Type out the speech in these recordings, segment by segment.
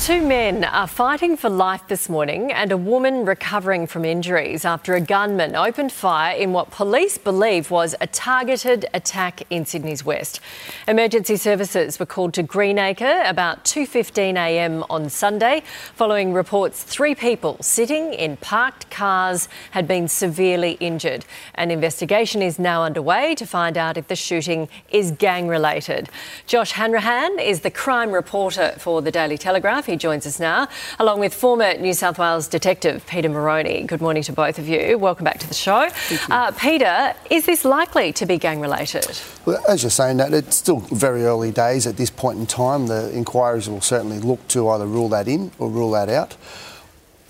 Two men are fighting for life this morning and a woman recovering from injuries after a gunman opened fire in what police believe was a targeted attack in Sydney's west. Emergency services were called to Greenacre about 2.15am on Sunday following reports three people sitting in parked cars had been severely injured. An investigation is now underway to find out if the shooting is gang related. Josh Hanrahan is the crime reporter for the Daily Telegraph. He joins us now, along with former New South Wales detective Peter Moroney. Good morning to both of you. Welcome back to the show. Uh, Peter, is this likely to be gang related? Well, as you're saying, that it's still very early days at this point in time. The inquiries will certainly look to either rule that in or rule that out.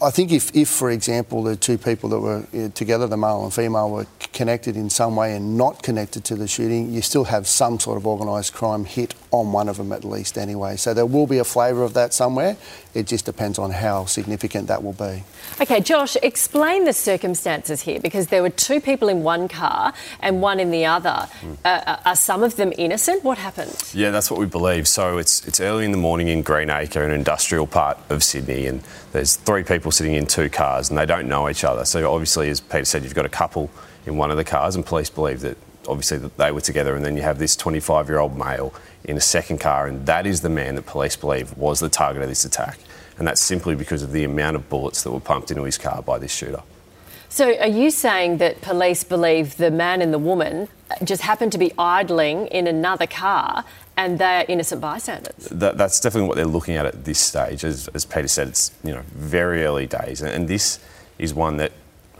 I think if, if, for example, the two people that were uh, together, the male and female, were connected in some way and not connected to the shooting, you still have some sort of organised crime hit on one of them at least anyway. So there will be a flavour of that somewhere. It just depends on how significant that will be. Okay, Josh, explain the circumstances here because there were two people in one car and one in the other. Mm. Uh, are some of them innocent? What happened? Yeah, that's what we believe. So it's it's early in the morning in Greenacre, an industrial part of Sydney, and there's three people sitting in two cars and they don't know each other. So obviously, as Peter said, you've got a couple in one of the cars, and police believe that obviously that they were together, and then you have this 25 year old male in a second car, and that is the man that police believe was the target of this attack. And that's simply because of the amount of bullets that were pumped into his car by this shooter. So, are you saying that police believe the man and the woman just happened to be idling in another car and they're innocent bystanders? That, that's definitely what they're looking at at this stage. As, as Peter said, it's you know very early days, and, and this is one that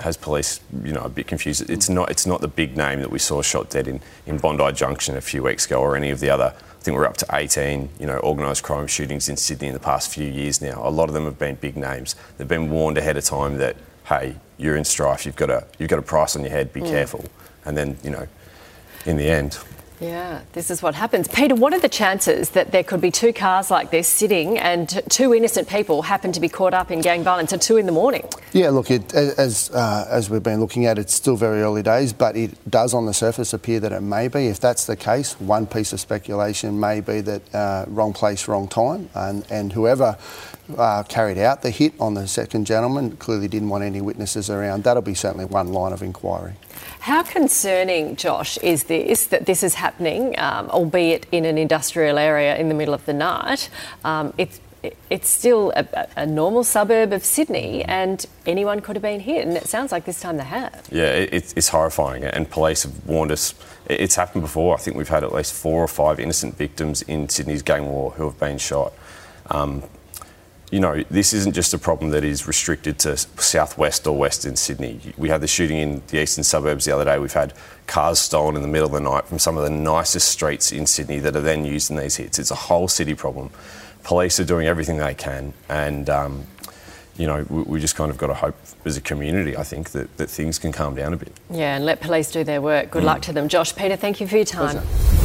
has police, you know, a bit confused. It's not, it's not the big name that we saw shot dead in, in Bondi Junction a few weeks ago, or any of the other. I think we're up to 18, you know, organised crime shootings in Sydney in the past few years now. A lot of them have been big names. They've been warned ahead of time that, hey, you're in strife. You've got a, you've got a price on your head. Be mm. careful. And then, you know, in the end, yeah, this is what happens. Peter, what are the chances that there could be two cars like this sitting and two innocent people happen to be caught up in gang violence at two in the morning? Yeah, look, it, as, uh, as we've been looking at, it's still very early days, but it does on the surface appear that it may be. If that's the case, one piece of speculation may be that uh, wrong place, wrong time, and, and whoever uh, carried out the hit on the second gentleman clearly didn't want any witnesses around. That'll be certainly one line of inquiry. How concerning, Josh, is this that this is happening, um, albeit in an industrial area in the middle of the night? Um, it's it's still a, a, normal suburb of Sydney, and anyone could have been hit, and it sounds like this time they have. Yeah, it, it's horrifying, and police have warned us. It's happened before. I think we've had at least four or five innocent victims in Sydney's gang war who have been shot. Um, you know, this isn't just a problem that is restricted to southwest or western Sydney. We had the shooting in the eastern suburbs the other day. We've had cars stolen in the middle of the night from some of the nicest streets in Sydney that are then used in these hits. It's a whole city problem. Police are doing everything they can, and um, you know, we, we, just kind of got to hope as a community, I think, that, that things can calm down a bit. Yeah, and let police do their work. Good mm. luck to them. Josh, Peter, thank you for your time. Pleasure.